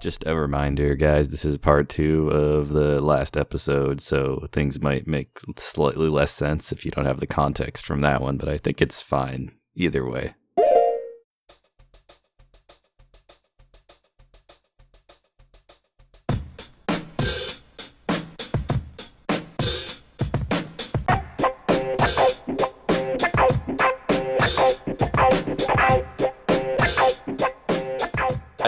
Just a reminder, guys, this is part two of the last episode, so things might make slightly less sense if you don't have the context from that one, but I think it's fine either way.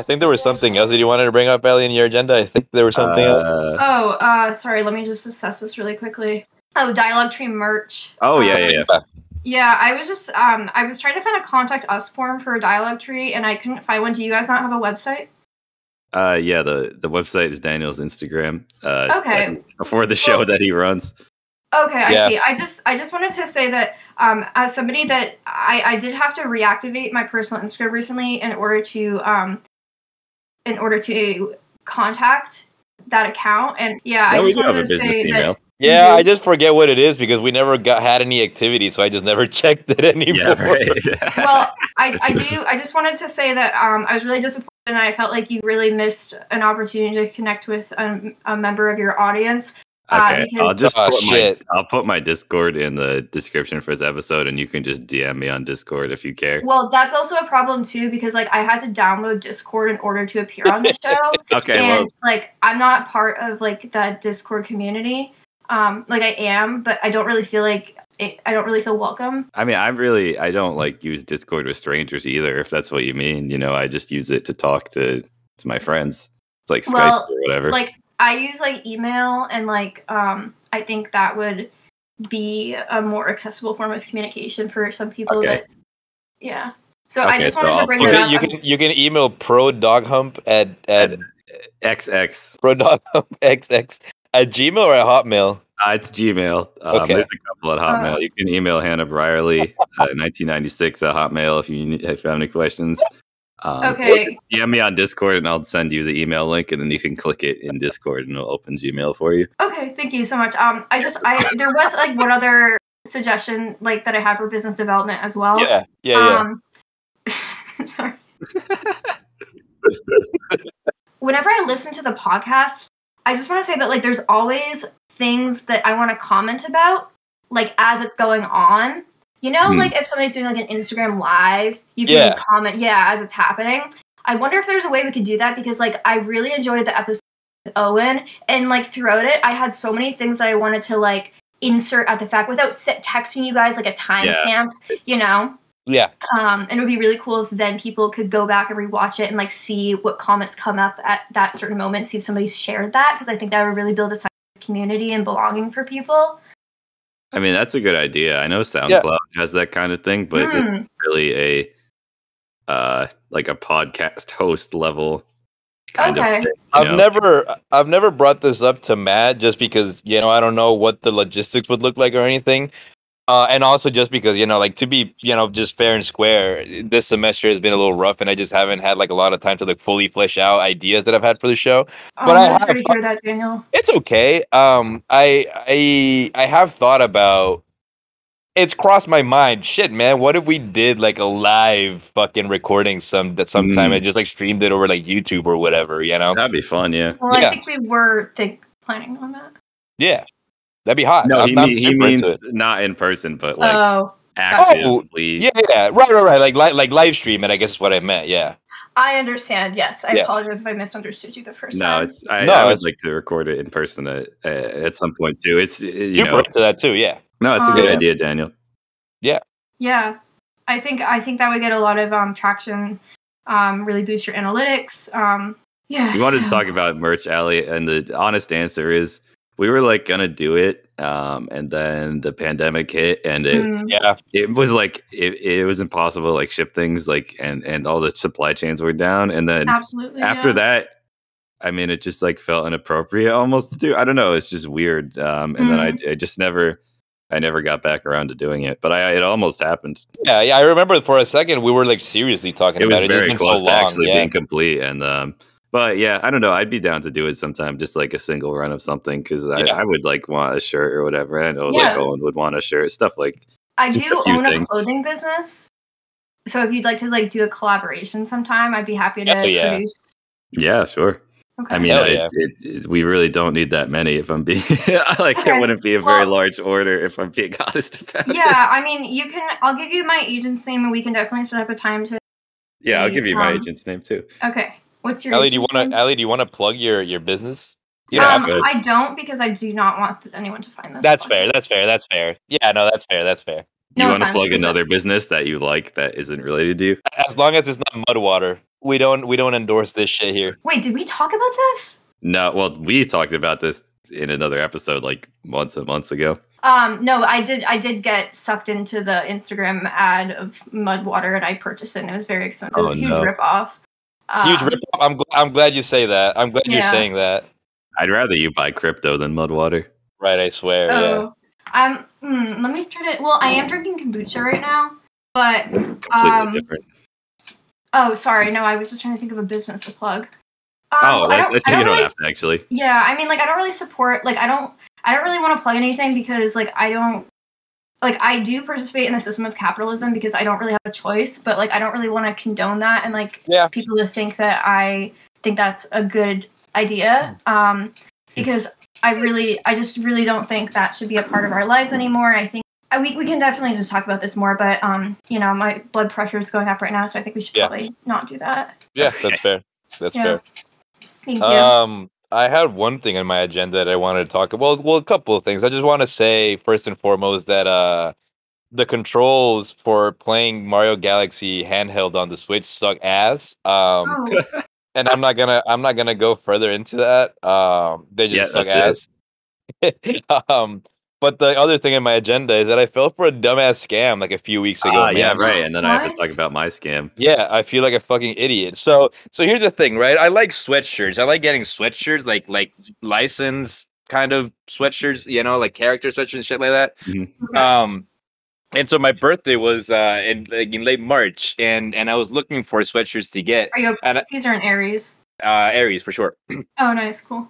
Think there was something else that you wanted to bring up, Ellie, in your agenda. I think there was something else. Uh, Oh, uh, sorry. Let me just assess this really quickly. Oh, Dialogue Tree merch. oh, yeah, Um, yeah, yeah. Yeah, I was just um, I was trying to find a contact us form for a Dialogue Tree, and I couldn't find one. Do you guys not have a website? Uh, yeah, the, the website is Daniel's Instagram. Uh, Okay. Before the show Well- that he runs. Okay, I Yeah. see. I just I just wanted to say that um, as somebody that I, I did have to reactivate my personal Instagram recently in order to um, in order to contact that account, and yeah, No, I just do have a wanted to business say email. that Yeah. I just forget what it is because we never got had any activity, so I just never checked it anymore. Yeah, right. well, I, I do. I just wanted to say that um, I was really disappointed, and I felt like you really missed an opportunity to connect with a, a member of your audience. Uh, Okay, because- I'll just Oh, put shit. my I'll put my Discord in the description for this episode, and you can just DM me on Discord if you care. Well, that's also a problem too because like I had to download Discord in order to appear on the show, Okay, and well, like I'm not part of like that Discord community. Um, like I am, but I don't really feel like it, I don't really feel welcome. I mean, I'm really I don't like use Discord with strangers either. If that's what you mean, you know, I just use it to talk to to my friends. It's like Skype Well, or whatever. Like I use like email and like um, I think that would be a more accessible form of communication for some people. Okay. That yeah. So I just so wanted I'll to bring You that up. you can you can email pro dog hump at at XX. pro dog hump xx at Gmail or at Hotmail. Uh, it's Gmail. Um, Okay. There's a couple at Hotmail. you can email Hannah Brierly, uh, 1996 at Hotmail if you need, if you have any questions. Um, Okay. DM me on Discord and I'll send you the email link, and then you can click it in Discord and it'll open Gmail for you. Okay, thank you so much. Um, I just I there was like one other suggestion like that I have for business development as well. Yeah, yeah, yeah. Um, sorry. Whenever I listen to the podcast, I just want to say that like there's always things that I want to comment about, like as it's going on. You know, Hmm. like if somebody's doing like an Instagram live, you can Yeah. comment, yeah, as it's happening. I wonder if there's a way we could do that because like I really enjoyed the episode with Owen, and like throughout it, I had so many things that I wanted to like insert at the fact without texting you guys like a timestamp, you know. yeah. Um, and it would be really cool if then people could go back and rewatch it and like see what comments come up at that certain moment, see if somebody shared that because I think that would really build a sense of community and belonging for people. I mean, that's a good idea. I know SoundCloud has that kind of thing, but it's Hmm. really a uh like a podcast host level kind Okay. of thing. I've know? never I've never brought this up to Matt just because you know I don't know what the logistics would look like or anything. Uh, and also just because you know like to be you know just fair and square this semester has been a little rough and i just haven't had like a lot of time to like fully flesh out ideas that i've had for the show Oh, But I I'm sorry to hear that, Daniel. it's okay um i i i have thought about it's crossed my mind shit man what if we did like a live fucking recording some that sometime Mm. and just like streamed it over like youtube or whatever you know That'd be fun, yeah. Well, Yeah. I think we were think planning on that. yeah that'd be hot No, I'm, he, I'm he means not in person, but like oh, actively. Yeah, yeah, right, right, right. Like, li- like live stream it. I guess is what I meant. Yeah, I understand. Yes, I Yeah. apologize if I misunderstood you the first No, time. it's I, No, I would it's- like to record it in person at, uh, at some point too. It's you super know into that too. Yeah, no, it's a good Um, idea, Daniel. Yeah, Yeah, I think I think that would get a lot of um, traction. Um, really boost your analytics. Um, yeah. We wanted to talk about merch, Allie, and the honest answer is we were like gonna do it, um, and then the pandemic hit, and it Mm, yeah, it was like it, it was impossible to, like ship things like and and all the supply chains were down, and then absolutely. after yeah. that. I mean, it just like felt inappropriate almost to do. I don't know. It's just weird. Um, and then Mm-hmm. I, I just never, I never got back around to doing it. But I, it almost happened. yeah, yeah. I remember for a second we were like seriously talking it was about it. It's very close so to long. actually yeah. being complete and um but yeah i don't know i'd be down to do it sometime just like a single run of something because I, Yeah. I would like want a shirt or whatever i know Yeah. like owen would want a shirt stuff like I just a do few own a clothing business, so if you'd like to like do a collaboration sometime, I'd be happy to Hell yeah. produce Yeah, sure. Okay. I mean, Hell it, yeah. it, it- we really don't need that many. If I'm being, like Okay. it wouldn't be a very Well- large order if I'm being honest about it. yeah, I mean, you can. I'll give you my agent's name, and we can definitely set up a time to. Yeah, I'll give you my um, agent's name too. Okay, what's your? Ellie, do you want name? to? Ellie, do you want to plug your your business? You don't um, have to. I don't because I do not want anyone to find this. That's podcast. fair. That's fair. That's fair. Yeah, no, that's fair. That's fair. Do you no want to plug is it- another business that you like that isn't related to you? As long as it's not Mudwater, we don't we don't endorse this shit here. Wait, did we talk about this? No, well, we talked about this in another episode like months and months ago. Um, no, I did. I did get sucked into the Instagram ad of Mudwater, and I purchased it, and it was very expensive. Oh, huge no. rip off. Huge Um, rip. I'm gl- I'm glad you say that. I'm glad you're saying that. I'd rather you buy crypto than Mudwater. Right, I swear. Yeah. Oh, um, hmm, let me try to. Well, I am drinking kombucha right now, but Completely Um, different. oh, sorry, no, I was just trying to think of a business to plug. Um, Oh, well, I, I I don't, think I don't don't really have to actually. Yeah, I mean, like, I don't really support, like, I don't, I don't really want to plug anything because, like, I don't, like, I do participate in the system of capitalism because I don't really have a choice, but, like, I don't really want to condone that and, like, Yeah. people to think that I think that's a good idea. Um, because I really, I just really don't think that should be a part of our lives anymore. I think. I, we, we can definitely just talk about this more, but um, you know, my blood pressure is going up right now, so I think we should Yeah. probably not do that. Yeah, that's fair. That's Yeah. fair. Thank you. Um, I had one thing on my agenda that I wanted to talk about. Well, a couple of things. I just want to say first and foremost that uh, the controls for playing Mario Galaxy handheld on the Switch suck ass. Um, oh, and I'm not gonna I'm not gonna go further into that. Um, they just Yeah, suck ass. um, but the other thing in my agenda is that I fell for a dumbass scam like a few weeks ago. Ah, yeah, right. And then I have to talk about my scam. Yeah, I feel like a fucking idiot. So so here's the thing, right? I like sweatshirts. I like getting sweatshirts, like like license kind of sweatshirts, you know, like character sweatshirts and shit like that. okay. Um and so my birthday was uh in like in late March and and I was looking for sweatshirts to get. Are you a and I- Pisces or an Aries? Uh Aries for sure. Oh, nice, cool.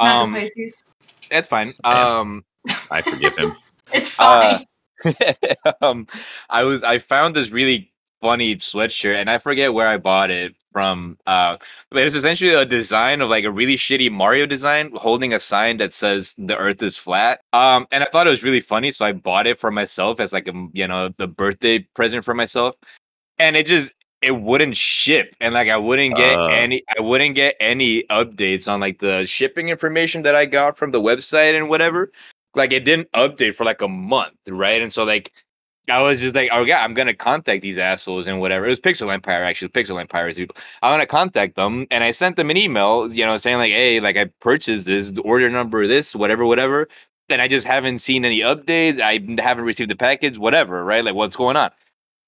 Not Um the Pisces. that's fine. Damn. Um I forgive him. It's uh, um, I was I found this really funny sweatshirt, and I forget where I bought it from. Uh, but it's essentially a design of like a really shitty Mario design, holding a sign that says "the Earth is flat." Um, and I thought it was really funny, so I bought it for myself as like a you know the birthday present for myself. And it just it wouldn't ship, and like I wouldn't get Uh. any I wouldn't get any updates on like the shipping information that I got from the website and whatever like it didn't update for like a month, right? And so like I was just like, oh yeah, I'm gonna contact these assholes and whatever. It was Pixel Empire actually, Pixel Empire is people. I'm gonna contact them, and I sent them an email, you know, saying like, hey, like I purchased this, order number, this, whatever, whatever, and I just haven't seen any updates. I haven't received the package, whatever, right? Like what's going on?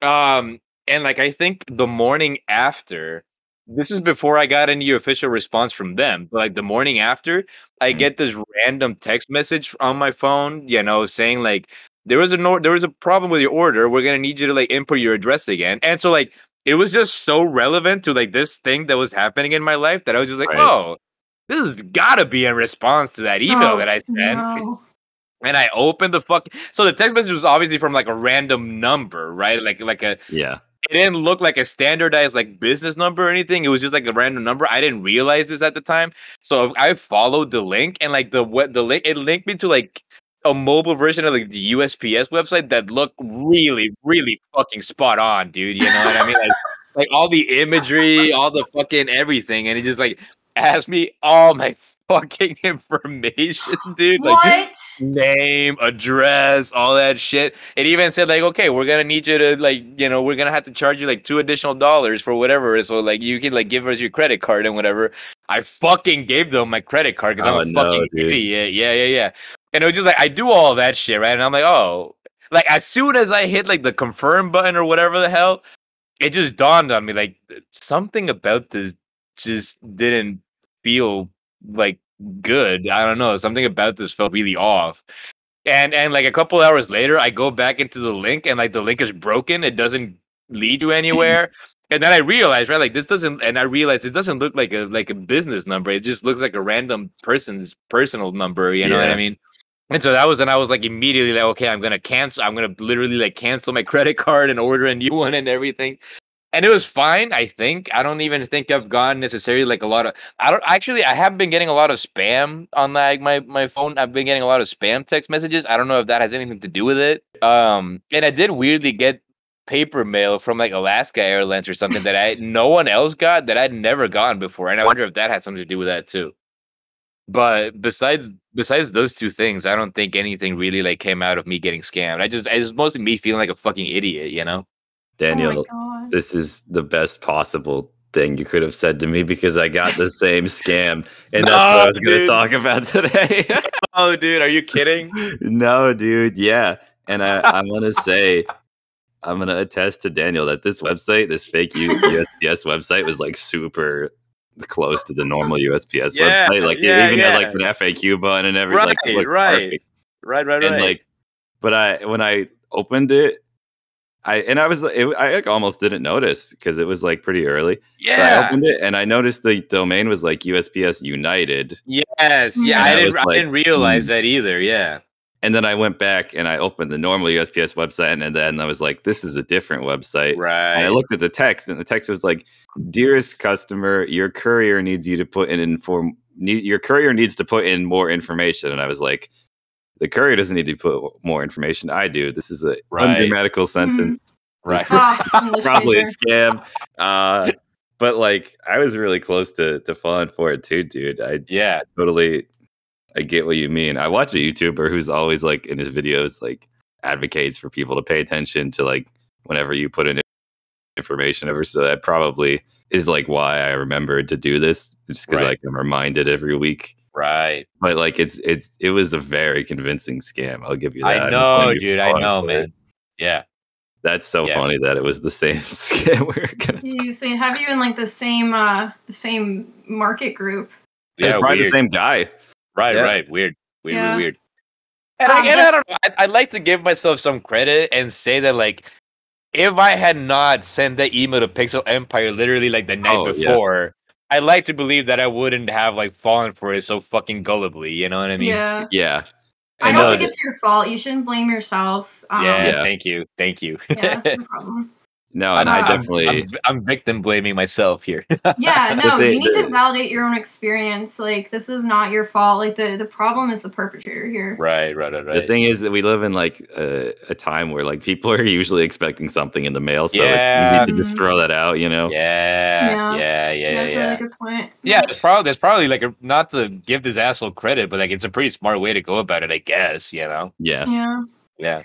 Um, and like I think the morning after. This is before I got any official response from them. But like the morning after, I Mhm. get this random text message on my phone, you know, saying like there was a no- there was a problem with your order. We're gonna need you to like input your address again. And so like it was just so relevant to like this thing that was happening in my life that I was just like, Right. oh, this has gotta be in response to that email Oh, that I sent. No. And I opened the fuck. So the text message was obviously from like a random number, right? Like like a Yeah. It didn't look like a standardized like business number or anything. It was just like a random number. I didn't realize this at the time. So I followed the link and like the what the link it linked me to like a mobile version of like the USPS website that looked really, really fucking spot on, dude. You know what I mean? Like, like all the imagery, all the fucking everything, and it just like asked me all my fucking information, dude. Like name, address, all that shit. It even said like, okay, we're gonna need you to like, you know, we're gonna have to charge you like two additional dollars for whatever. So like, you can like give us your credit card and whatever. I fucking gave them my credit card because Oh, I'm a oh, no, fucking dude. idiot. Yeah, yeah, yeah. And it was just like I do all that shit, right? And I'm like, oh, like as soon as I hit like the confirm button or whatever the hell, it just dawned on me like something about this just didn't feel like good. I don't know. Something about this felt really off. And and like a couple hours later, I go back into the link and like the link is broken. It doesn't lead to anywhere. and then I realized, right, like this doesn't and I realized it doesn't look like a like a business number. It just looks like a random person's personal number, you know what I mean? And so that was and I was like immediately like, okay, I'm gonna cancel. I'm gonna literally like cancel my credit card and order a new one and everything. And it was fine. I think I don't even think I've gotten necessarily like a lot of. I don't actually. I haven't been getting a lot of spam on like my my phone. I've been getting a lot of spam text messages. I don't know if that has anything to do with it. Um, and I did weirdly get paper mail from like Alaska Airlines or something that I no one else got that I'd never gotten before, and I wonder if that has something to do with that too. But besides besides those two things, I don't think anything really like came out of me getting scammed. I just it's mostly me feeling like a fucking idiot, you know. Daniel, oh my god. This is the best possible thing you could have said to me because I got the same scam, and that's what I was going to talk about today. Oh, dude, are you kidding? no, dude, yeah, and I, I'm gonna say, I'm gonna attest to Daniel that this website, this fake USPS website, was like super close to the normal USPS Yeah, website. Like yeah, it even had like yeah. an FAQ button and everything. like, Right, right. right, right, and right. like but i when i opened it i and i was it, i like almost didn't notice because it was like pretty early but i yeah. opened it and i noticed the domain was like usps united Yes. Yeah. I I didn't. was I like, didn't realize hmm. that either. Yeah. and then i went back and i opened the normal usps website and then i was like this is a different website Right. and i looked at the text and the text was like dearest customer your courier needs you to put in inform need, your courier needs to put in more information and i was like the courier doesn't need to put more information i do this is a Right. ungrammatical sentence Right. Oh, English probably a scam. Uh, but like, I was really close to to falling for it too, dude. I Yeah. totally, I get what you mean. I watch a YouTuber who's always like in his videos, like advocates for people to pay attention to like whenever you put in information over. So that probably is like why I remembered to do this, just because Right. like I'm reminded every week. Right. But like, it's it's it was a very convincing scam. I'll give you that. I know, dude. I know, for it, man. Yeah. That's so Yeah. funny that it was the same scam we were gonna You say have you in like the same uh the same market group? It's Yeah. probably Weird. the same guy. Right. Yeah. Right. Weird. Weird. Yeah. Weird. Weird. And, Um, I, and I don't know. I'd, I'd like to give myself some credit and say that, like, if I had not sent that email to Pixel Empire literally like the night Oh, yeah. before, I'd like to believe that I wouldn't have like fallen for it so fucking gullibly. You know what I mean? yeah. Yeah. I And, don't think it's your fault. You shouldn't blame yourself. Um, Yeah, Yeah. Thank you. Thank you. yeah, no problem. No, and I'm- I I'm- definitely I'm, I'm victim blaming myself here. Yeah, no, they- you need to validate your own experience. Like this is not your fault. Like the the problem is the perpetrator here. right. Right. Right. Right. the thing is that we live in like a, a time where like people are usually expecting something in the mail, so like, you need to just throw that out, you know. yeah. Yeah. Yeah. Yeah. Yeah. That's a really good point. Yeah, there's probably there's probably like a, not to give this asshole credit, but like it's a pretty smart way to go about it, I guess. You know? Yeah. Yeah. Yeah.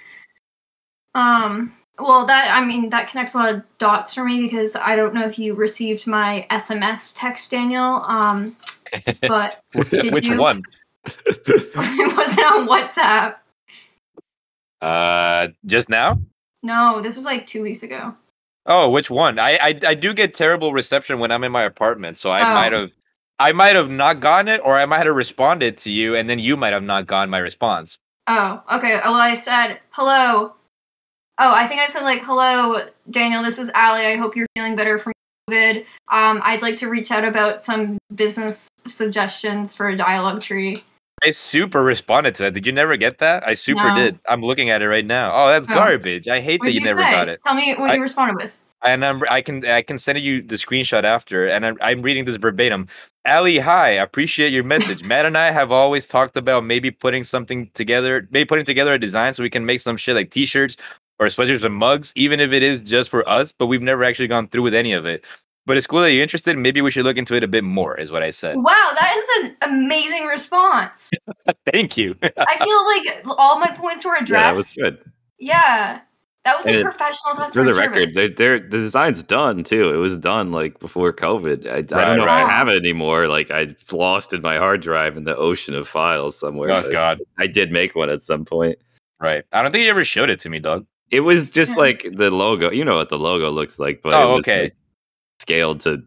Um. Well, that I mean that connects a lot of dots for me because I don't know if you received my SMS text, Daniel. Um, but Did Which you? one? it wasn't on WhatsApp. Uh, just now? No, this was like two weeks ago. Oh, which one? I, I I do get terrible reception when I'm in my apartment, so I Oh. might have I might have not gotten it, or I might have responded to you, and then you might have not gotten my response. Oh, okay. Well, I said hello. Oh, I think I said like hello, Daniel. This is Allie. I hope you're feeling better from COVID. Um, I'd like to reach out about some business suggestions for a dialogue tree. I super responded to that. Did you never get that? I super No. did. I'm looking at it right now. Oh, that's Oh. garbage. I hate What'd that you, you, never say? got it. Tell me what I- you responded with. And I'm, I can I can send you the screenshot after, and I'm, I'm reading this verbatim. Ali, hi, appreciate your message. Matt and I have always talked about maybe putting something together, maybe putting together a design so we can make some shit like t-shirts or sweatshirts and mugs, even if it is just for us. But we've never actually gone through with any of it. But it's cool that you're interested. Maybe we should look into it a bit more, is what I said. Wow, that is an amazing response. Thank you. I feel like all my points were Yeah, that was addressed. good. Yeah, that was And like it- professional For the service. record, they're, they're, the design's done too. It was done like before COVID. I, I don't know right. if I have it anymore. Like I it's lost in my hard drive in the ocean of files somewhere. oh God. I did make one at some point. Right. I don't think you ever showed it to me, dog. It was just like the logo. You know what the logo looks like, but it Oh, was, okay. like, scaled to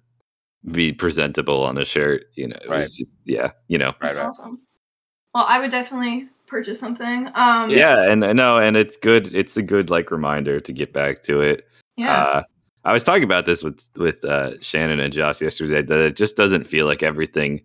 be presentable on a shirt. You know, it Right. was just yeah, you know. Right, That's right. awesome. Well, I would definitely purchase something. Um, Yeah, and and no, and it's good. It's a good like reminder to get back to it. yeah. Uh, I was talking about this with with uh, Shannon and Josh yesterday. That it just doesn't feel like everything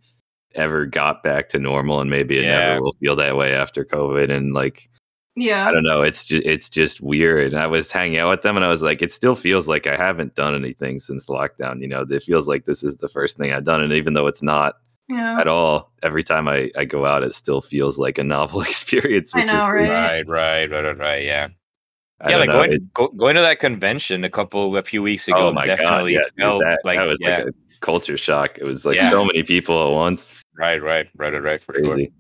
ever got back to normal, and maybe it Yeah. never will feel that way after COVID. And like Yeah. I don't know. It's just it's just weird. And I was hanging out with them, and I was like, it still feels like I haven't done anything since lockdown. You know, it feels like this is the first thing I've done, and even though it's not Yeah. at all, every time I I go out, it still feels like a novel experience. Which is know, weird. right? Right, right, right, right, right. Yeah, I yeah. Like know. going It- go, going to that convention a couple a few weeks ago. oh my god, yeah, felt that, like that was yeah, like a culture shock. It was like Yeah. so many people at once. right, right, right, right, right. For sure. Crazy.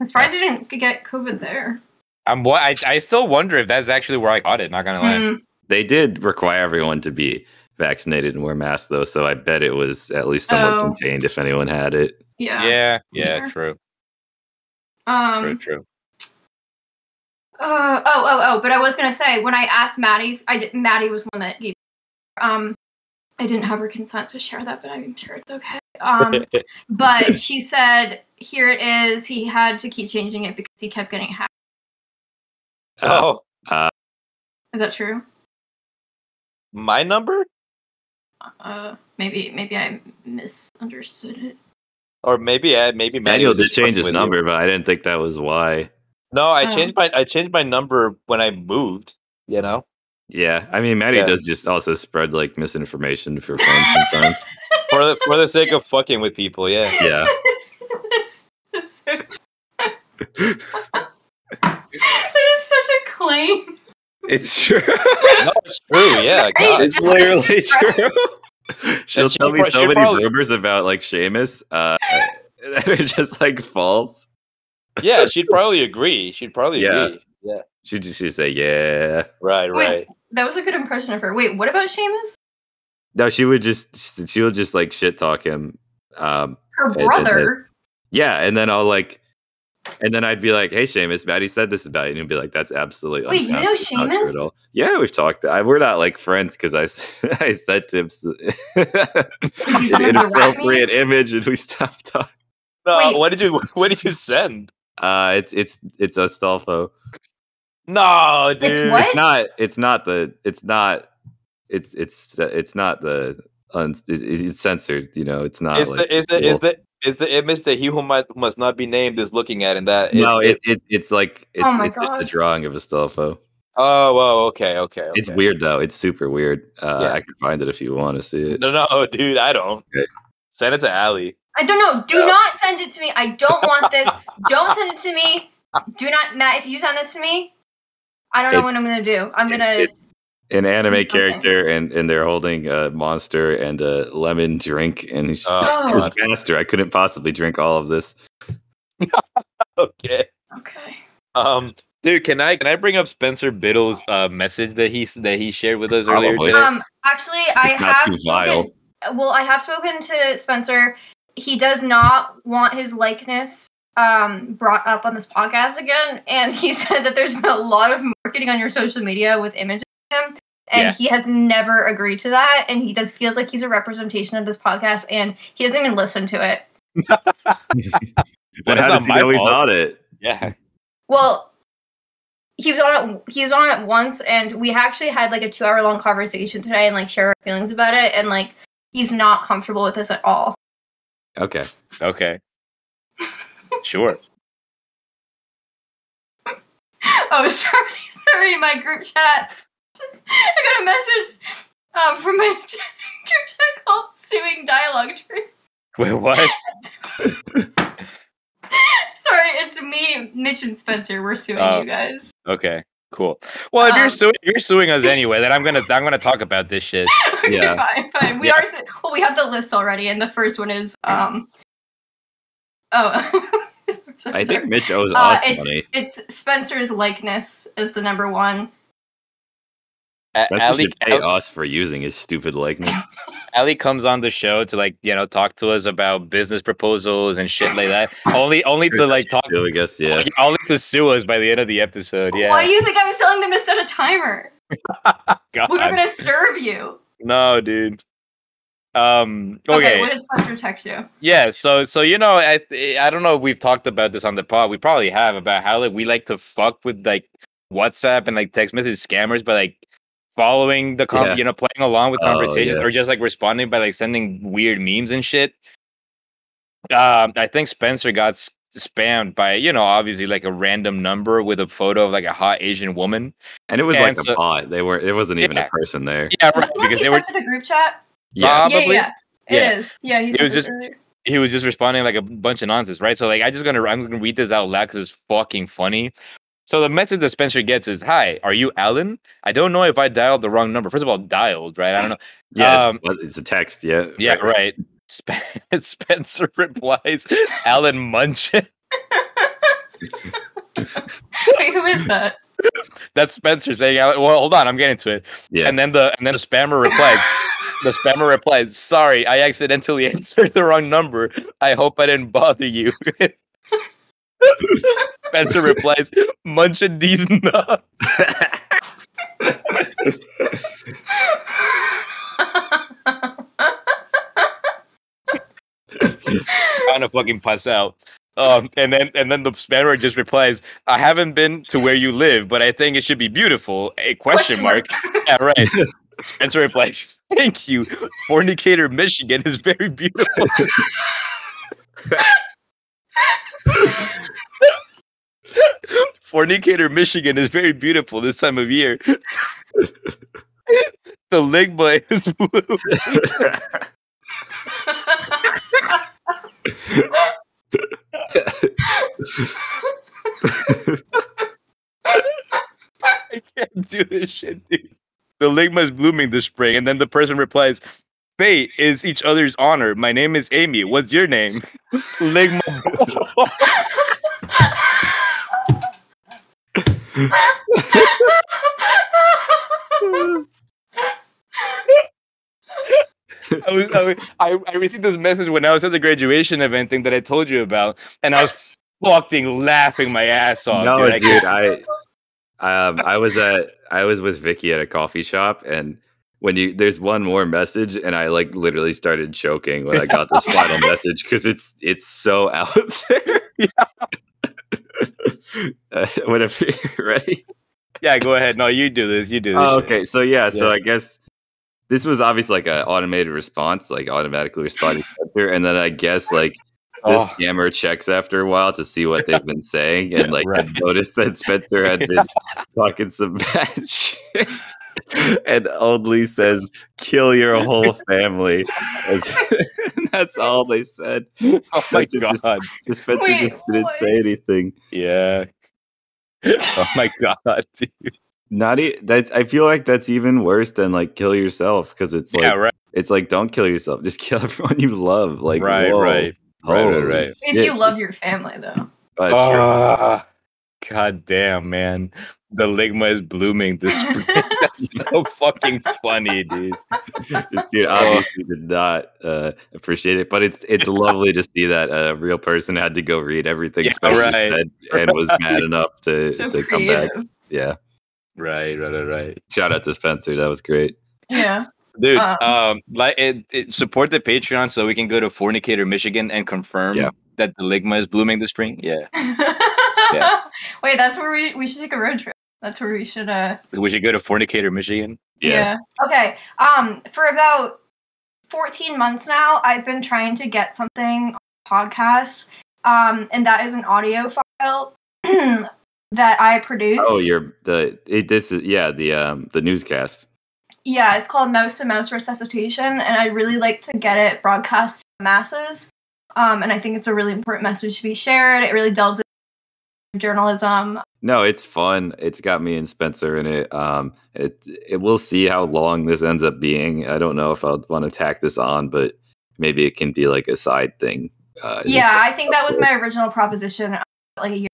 I'm surprised you didn't get COVID there. I'm what I, I still wonder if that's actually where I caught it. Not gonna lie. Mm, They did require everyone to be vaccinated and wear masks though, so I bet it was at least somewhat Oh. contained if anyone had it. yeah. Yeah, yeah, Sure. true, true, Um. true. Uh, oh, oh, oh! But I was gonna say when I asked Maddie, I did, Maddie was the one that gave. Um, I didn't have her consent to share that, but I'm sure it's okay. Um, but she said, "Here it is." He had to keep changing it because he kept getting hacked. Uh, oh, Is that true? my number, Uh, maybe, maybe I misunderstood it. or maybe I maybe Manny Daniel did just change his with you. number, but I didn't think that was why. No, I Oh. changed my I changed my number when I moved. You know. Yeah, I mean, Maddie Yeah. does just also spread like misinformation for fun sometimes. for the for the sake of fucking with people. Yeah. yeah, This- this is so- that is such a claim. it's true. no, it's true. Yeah. God. it's literally true. She'll And she tell me so many probably- rumors about like Seamus uh, that are just like false. yeah, she'd probably agree. She'd probably Yeah. agree. Yeah. She'd just she'd say, "Yeah." Right. Wait. Right. That was a good impression of her. Wait, what about Seamus? No, she would just she would just like shit talk him. Um, Her it- it- brother. yeah, and then I'll like, and then I'd be like, "Hey, Seamus, Maddie said this about you," and he'd be like, "That's absolutely Wait, you know unfounded. It's not true at Seamus? Yeah, we've talked. I, we're not like friends because I sent him s- sent him an inappropriate image, and we stopped talking. No. Wait. What did you What did you send? Uh, it's it's it's Astolfo. No, dude. It's what? It's not. It's not the. It's not. It's it's uh, it's not the. Un, it's, it's censored. You know, it's not. Is like, the is the is the is the image that he who might must not be named is looking at in that? is- no, is- it, it it's like it's, Oh it's just a drawing of Astolfo. Oh, well, okay, okay. It's weird though. It's super weird. Uh, Yeah. I can find it if you want to see it. No, no, dude, I don't. Okay. Send it to Allie. I don't know. Do No. not send it to me. I don't want this. don't send it to me. Do not, Matt. If you send this to me, I don't know It- what I'm gonna do. I'm gonna. it- An anime Do something. character, and and they're holding a monster and a lemon drink, and he's Oh, his master. I couldn't possibly drink all of this. Okay. okay. Um, dude, can I can I bring up Spencer Biddle's uh message that he that he shared with us earlier today? Um. Actually, I It's not have spoken. Well, I have spoken to Spencer. He does not want his likeness um brought up on this podcast again, and he said that there's been a lot of marketing on your social media with images of him. And Yeah. he has never agreed to that, and he just feels like he's a representation of this podcast, and he doesn't even listen to it. Then it's how not does he my know he's on it? yeah. Well, he was on it. He was on it once, and we actually had like a two-hour long conversation today, and like share our feelings about it. And like, he's not comfortable with this at all. Okay. Okay. Sure. Oh, sorry, sorry. My group chat. Just I got a message um, from my group chat called "Suing Dialogue Tree." Wait, what? Sorry, it's me, Mitch, and Spencer. We're suing Oh. you guys. Okay. Cool. Well, if you're Um, suing, you're suing us anyway, then I'm gonna I'm gonna talk about this shit. okay, Yeah. fine, fine. We Yeah. are. su- Well, we have the list already, and the first one is um. Oh. I think Mitch owes Uh, us it's money. it's Spencer's likeness is the number one. A- Spencer Allie, should pay Al- us for using his stupid likeness. Allie comes on the show to like you know talk to us about business proposals and shit like that. only only to like talk. I guess yeah. Only to sue us by the end of the episode. Yeah. Why do you think I was telling them to set a timer? God. We were gonna serve you. No, dude. Um. Okay. Okay. what did Spencer text you? yeah. So so you know I I don't know if we've talked about this on the pod. We probably have about how like we like to fuck with like WhatsApp and like text message scammers, but like following the con- Yeah. you know playing along with Oh, conversations yeah. or just like responding by like sending weird memes and shit. Um, I think Spencer got s- spammed by you know obviously like a random number with a photo of like a hot Asian woman. And it was And like so- a bot. They were. It wasn't even Yeah. a person there. Yeah, right. this the one Because he they were. sent to the group chat? Yeah. Probably. Yeah, yeah, yeah. Yeah. It is. Yeah, he was just- earlier. He was just responding like a bunch of nonsense, right? So like I just gonna I'm gonna read this out loud because it's fucking funny. So the message that Spencer gets is, "Hi, are you Alan? I don't know if I dialed the wrong number. First of all, dialed, right? I don't know. Yeah. Um, it's, it's a text. Yeah. Yeah, right. Sp- Spencer replies, "Alan Munchin." Wait, who is that? That's Spencer saying, "Alan." Well, hold on, I'm getting to it. Yeah. And then the and then the spammer replies. the spammer replies, "Sorry, I accidentally answered the wrong number. I hope I didn't bother you." Spencer replies, "Munching these nuts." Trying to fucking pass out. Um, and then and then the spammer just replies, "I haven't been to where you live, but I think it should be beautiful." A question, mark. Yeah, right. Spencer replies, "Thank you. Fornicator, Michigan is very beautiful." Fornicator, Michigan is very beautiful this time of year. the ligma is blue. I can't do this shit, dude. The ligma is blooming this spring, and then the person replies, Fate is each other's honor. My name is Amy. What's your name? ligma. I, was, I, was- I, I received this message when I was at the graduation event thing that I told you about, and I was fucking laughing my ass off. no, dude. I dude, I, um, I was at, I was with Vicky at a coffee shop, and when you, there's one more message, and I like literally started choking when I got this final message because it's, it's so out there. uh, whenever you're ready. yeah, go ahead. No, you do this. You do this. Oh, okay. So yeah, so I guess this was obviously like an automated response, like automatically responding to Spencer, and then I guess like this Oh. scammer checks after a while to see what they've been saying, and like Right. noticed that Spencer had been talking some bad shit. And only says, "Kill your whole family." As- that's all they said. Oh my Spencer just- god. Just Spencer Wait, just didn't what? say anything. Yeah. oh my god, dude. Not e- that's. I feel like that's even worse than like kill yourself because it's like yeah, right, it's like don't kill yourself, just kill everyone you love. Like right, whoa, right, right, right, right. if shit. you love your family, though. That's true. Ah, god damn, man. The ligma is blooming this spring. That's so fucking funny, dude. Dude obviously did not uh, appreciate it, but it's it's lovely to see that a real person had to go read everything Yeah, Spencer right. said and was mad enough to So to come back. Yeah, Right, right, right, right. shout out to Spencer. That was great. Yeah. Dude, Um, um, like it, it, support the Patreon so we can go to Fornicator, Michigan, and confirm Yeah. that the ligma is blooming this spring. Yeah, Wait, that's where we we should take a road trip. That's where we should uh we should go to Fornicator, Michigan. Yeah, Okay. Um for about 14 months now, I've been trying to get something on podcast. Um and that is an audio file that I produce. Oh, you're the it, this is yeah the um the newscast. Yeah, it's called Mouse to Mouse Resuscitation, and I really like to get it broadcast to masses. Um, and I think it's a really important message to be shared. It really delves into journalism. No, it's fun. It's got me and Spencer in it. Um, it it we'll see how long this ends up being. I don't know if I'll want to tack this on, but maybe it can be like a side thing. Uh, Yeah, I think that was my original proposition uh, like a year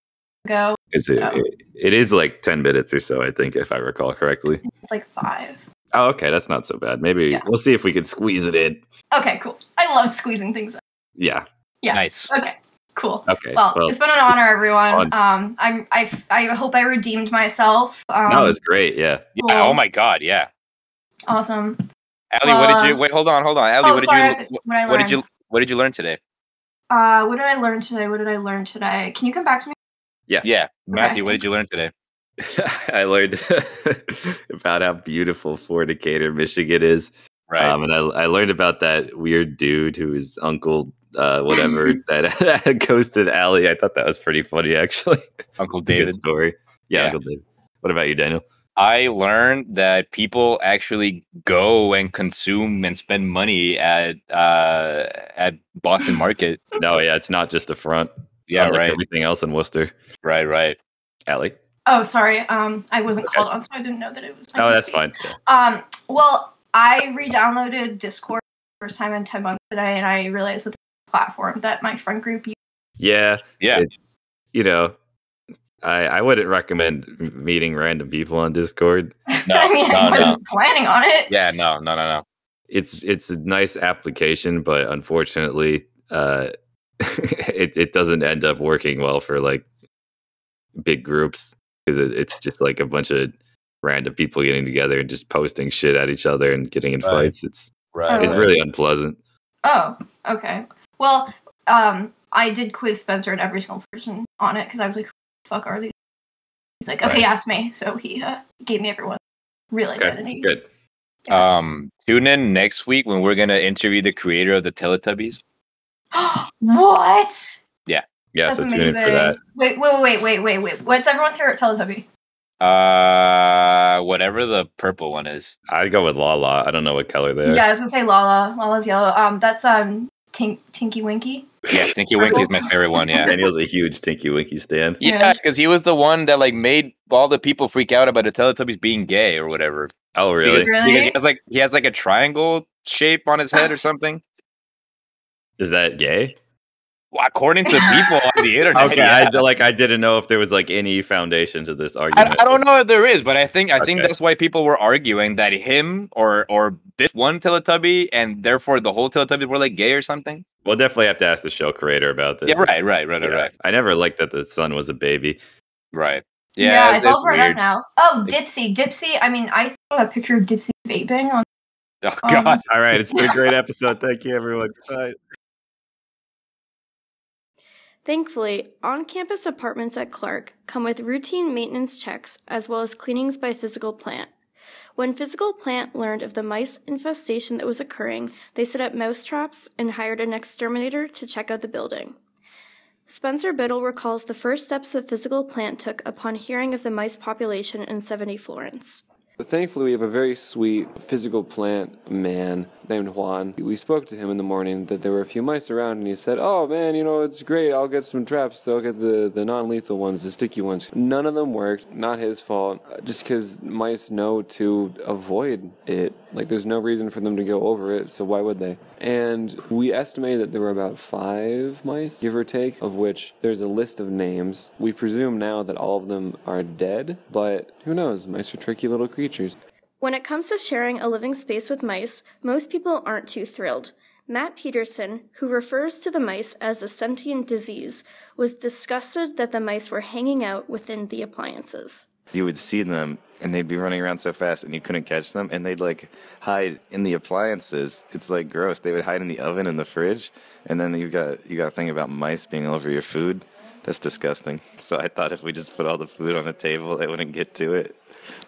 ago. It's a, Yeah. it, it is like 10 minutes or so, I think, if I recall correctly. It's like five. Oh, okay. That's not so bad. Maybe Yeah. we'll see if we can squeeze it in. Okay, cool. I love squeezing things. Up. Yeah. Yeah. Nice. Okay, cool. Okay. Well, it's been an honor, everyone. Um, I'm I f- I hope I redeemed myself. Um, no, it's great. Yeah. Yeah. Oh my god. Yeah. awesome. Allie, what did you Uh, wait? Hold on, hold on. Allie, oh, what did sorry. You to- what, what what did you what did you learn today? Uh, what did I learn today? What did I learn today? Can you come back to me? Yeah, Yeah, Matthew, what did you learn today? I learned about how beautiful Fornicator, Michigan is. Right. Um, and I, I learned about that weird dude who is Uncle uh, whatever that ghosted Allie. I thought that was pretty funny, actually. Uncle Good David. story. Yeah, Yeah. Uncle David. What about you, Daniel? I learned that people actually go and consume and spend money at uh, at Boston Market. No, yeah, it's not just a front. Yeah, right, Everything else in Worcester. right, right. Allie. Oh, sorry. Um, I wasn't Okay. called on, so I didn't know that it was. I Oh, can that's speak. fine. Yeah. Um, well, I re-downloaded Discord for the first time in ten months today, and I realized that the platform that my friend group used. Yeah. Yeah, It's, you know, I, I wouldn't recommend meeting random people on Discord. no, I mean, I no, wasn't no. planning on it. Yeah, no, no, no, no. It's it's a nice application, but unfortunately, uh, it it doesn't end up working well for like big groups because it, it's just like a bunch of random people getting together and just posting shit at each other and getting in Right. fights. It's Right. it's Oh. really unpleasant. Oh, okay. Well, um, I did quiz Spencer and every single person on it because I was like, "Who the fuck are these?" He's like, "Okay, Right. ask me." So he uh, gave me everyone. Really good. Okay, And he's, good. Um, tune in next week when we're gonna interview the creator of the Teletubbies. what? Yeah, Yeah. That's so tune in amazing. for that. Wait, wait, wait, wait, wait, wait. What's everyone's favorite Teletubby? Uh, whatever the purple one is. I'd go with Laa-Laa. I don't know what color they are. Yeah, I was gonna say Laa-Laa. Laa-Laa's yellow. Um, that's um Tink Tinky Winky. Yeah, Tinky Winky is my favorite one. Yeah. Daniel's a huge Tinky Winky stan. Yeah. Yeah, because he was the one that like made all the people freak out about the Teletubbies being gay or whatever. Oh, really? Because, Really? because he has like he has like a triangle shape on his head or something. Is that gay? Well, according to people on the internet. Okay, yeah. I like I didn't know if there was like any foundation to this argument. I don't know if there is, but I think I think that's why people were arguing that him or or this one Teletubby and therefore the whole Teletubbies were like gay or something. We'll definitely have to ask the show creator about this. Yeah, right, right, right, right, Yeah. right, I never liked that the son was a baby. right. Yeah, Yeah, it's, it's, all brought up now. Oh, Dipsy, Dipsy. I mean, I saw a picture of Dipsy vaping on. Oh Um, god. All right, it's been a great episode. Thank you, everyone. Bye. Thankfully, on campus apartments at Clark come with routine maintenance checks as well as cleanings by Physical Plant. When Physical Plant learned of the mice infestation that was occurring, they set up mouse traps and hired an exterminator to check out the building. Spencer Biddle recalls the first steps that Physical Plant took upon hearing of the mice population in 70 Florence. Thankfully, we have a very sweet physical plant man named Juan. We spoke to him in the morning that there were a few mice around, and he said, "Oh man, you know it's great. I'll get some traps. I'll get the the non-lethal ones, the sticky ones." None of them worked. Not his fault. Just because mice know to avoid it. Like there's no reason for them to go over it, so why would they? And we estimated that there were about five mice, give or take, of which there's a list of names. We presume now that all of them are dead, but who knows? Mice are tricky little creatures. When it comes to sharing a living space with mice, most people aren't too thrilled. Matt Peterson, who refers to the mice as a sentient disease, was disgusted that the mice were hanging out within the appliances. you would see them and they'd be running around so fast and you couldn't catch them and they'd like hide in the appliances. It's like gross. They would hide in the oven and the fridge and then you got you got a thing about mice being all over your food. That's disgusting. So i thought if we just put all the food on a table they wouldn't get to it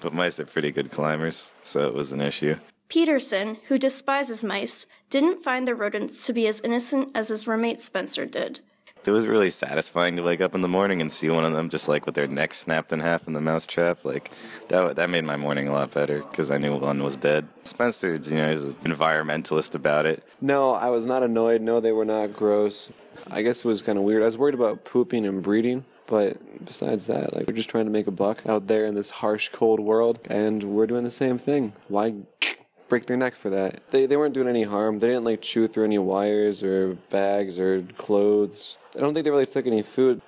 but mice are pretty good climbers so it was an issue Peterson, who despises mice, didn't find the rodents to be as innocent as his roommate Spencer did. it was really satisfying to wake up in the morning and see one of them just like with their neck snapped in half in the mousetrap. Like that, that made my morning a lot better because I knew one was dead. Spencer, you know, he's an environmentalist about it. No, I was not annoyed. No, they were not gross. I guess it was kind of weird. I was worried about pooping and breeding, but besides that, like we're just trying to make a buck out there in this harsh, cold world, and we're doing the same thing. Why break their neck for that? They they weren't doing any harm. They didn't like chew through any wires or bags or clothes. I don't think they really took any food.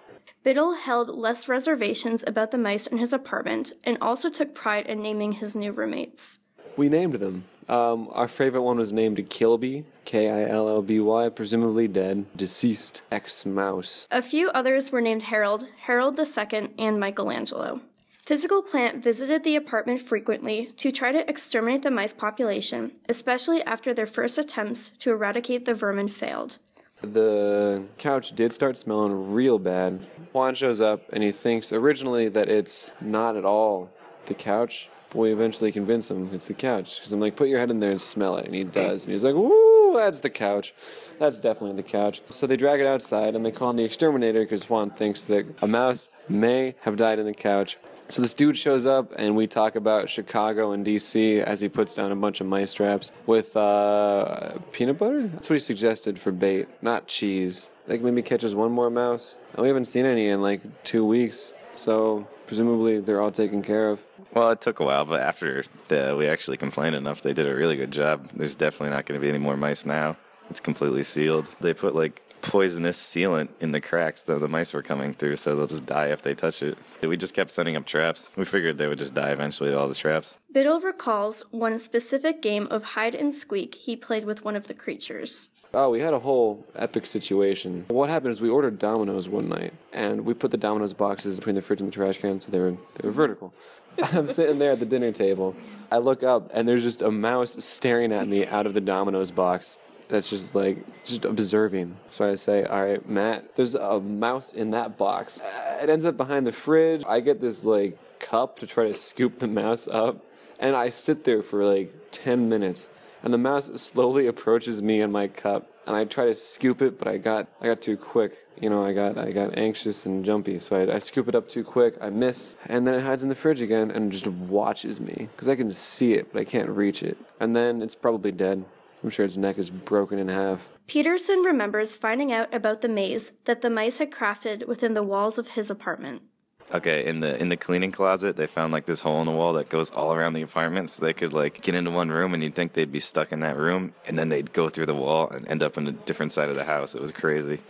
Biddle held less reservations about the mice in his apartment and also took pride in naming his new roommates. We named them. Um, our favorite one was named Killby, K I L L B Y, presumably dead, deceased ex mouse. A few others were named Harold, Harold II, and Michelangelo. Physical Plant visited the apartment frequently to try to exterminate the mice population, especially after their first attempts to eradicate the vermin failed. The couch did start smelling real bad. Juan shows up and he thinks originally that it's not at all the couch, But we eventually convince him it's the couch. Because I'm like, put your head in there and smell it. And he does. And he's like, woo, that's the couch. That's definitely the couch. So they drag it outside and they call in the exterminator because Juan thinks that a mouse may have died in the couch. So this dude shows up and we talk about Chicago and DC as he puts down a bunch of mice traps with uh, peanut butter. That's what he suggested for bait, not cheese. Like maybe catches one more mouse. And we haven't seen any in like two weeks. So presumably they're all taken care of. Well, it took a while, but after the, we actually complained enough, they did a really good job. There's definitely not going to be any more mice now. It's completely sealed. They put like poisonous sealant in the cracks that the mice were coming through, so they'll just die if they touch it. We just kept setting up traps. We figured they would just die eventually to all the traps. Biddle recalls one specific game of hide and squeak he played with one of the creatures. Oh, we had a whole epic situation. What happened is we ordered Domino's one night, and we put the Domino's boxes between the fridge and the trash can, so they were they were vertical. I'm sitting there at the dinner table. I look up, and there's just a mouse staring at me out of the Domino's box. That's just like just observing. So I say, "All right, Matt, there's a mouse in that box." It ends up behind the fridge. I get this like cup to try to scoop the mouse up, and I sit there for like ten minutes and the mouse slowly approaches me and my cup and i try to scoop it but i got i got too quick. You know i got i got anxious and jumpy so i, I scoop it up too quick i miss and then it hides in the fridge again and just watches me because i can see it but i can't reach it. And then it's probably dead. I'm sure its neck is broken in half. Peterson remembers finding out about the maze that the mice had crafted within the walls of his apartment. Okay, in the in the cleaning closet, they found like this hole in the wall that goes all around the apartment, so they could like get into one room, and you'd think they'd be stuck in that room, and then they'd go through the wall and end up in a different side of the house. It was crazy.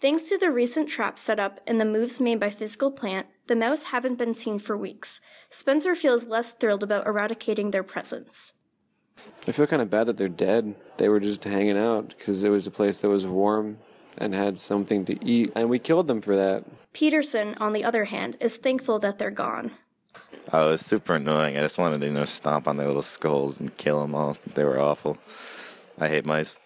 Thanks to the recent traps set up and the moves made by Physical Plant, the mouse haven't been seen for weeks. Spencer feels less thrilled about eradicating their presence. i feel kind of bad that they're dead they were just hanging out because it was a place that was warm and had something to eat and we killed them for that Peterson, on the other hand, is thankful that they're gone. Oh, it was super annoying. I just wanted to you know stomp on their little skulls and kill them all. They were awful. I hate mice.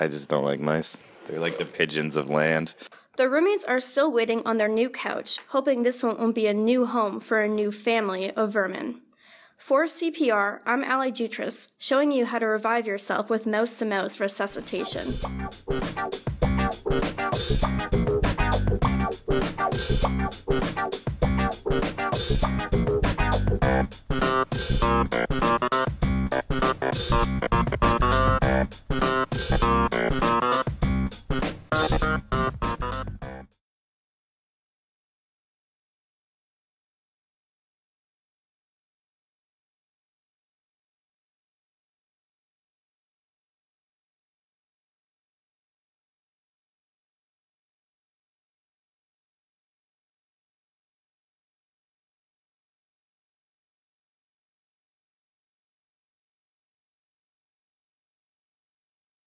I just don't like mice. They're like the pigeons of land. The roommates are still waiting on their new couch, hoping this one won't be a new home for a new family of vermin. For CPR, I'm Ally Jutras, showing you how to revive yourself with mouse to mouse resuscitation. Thank you.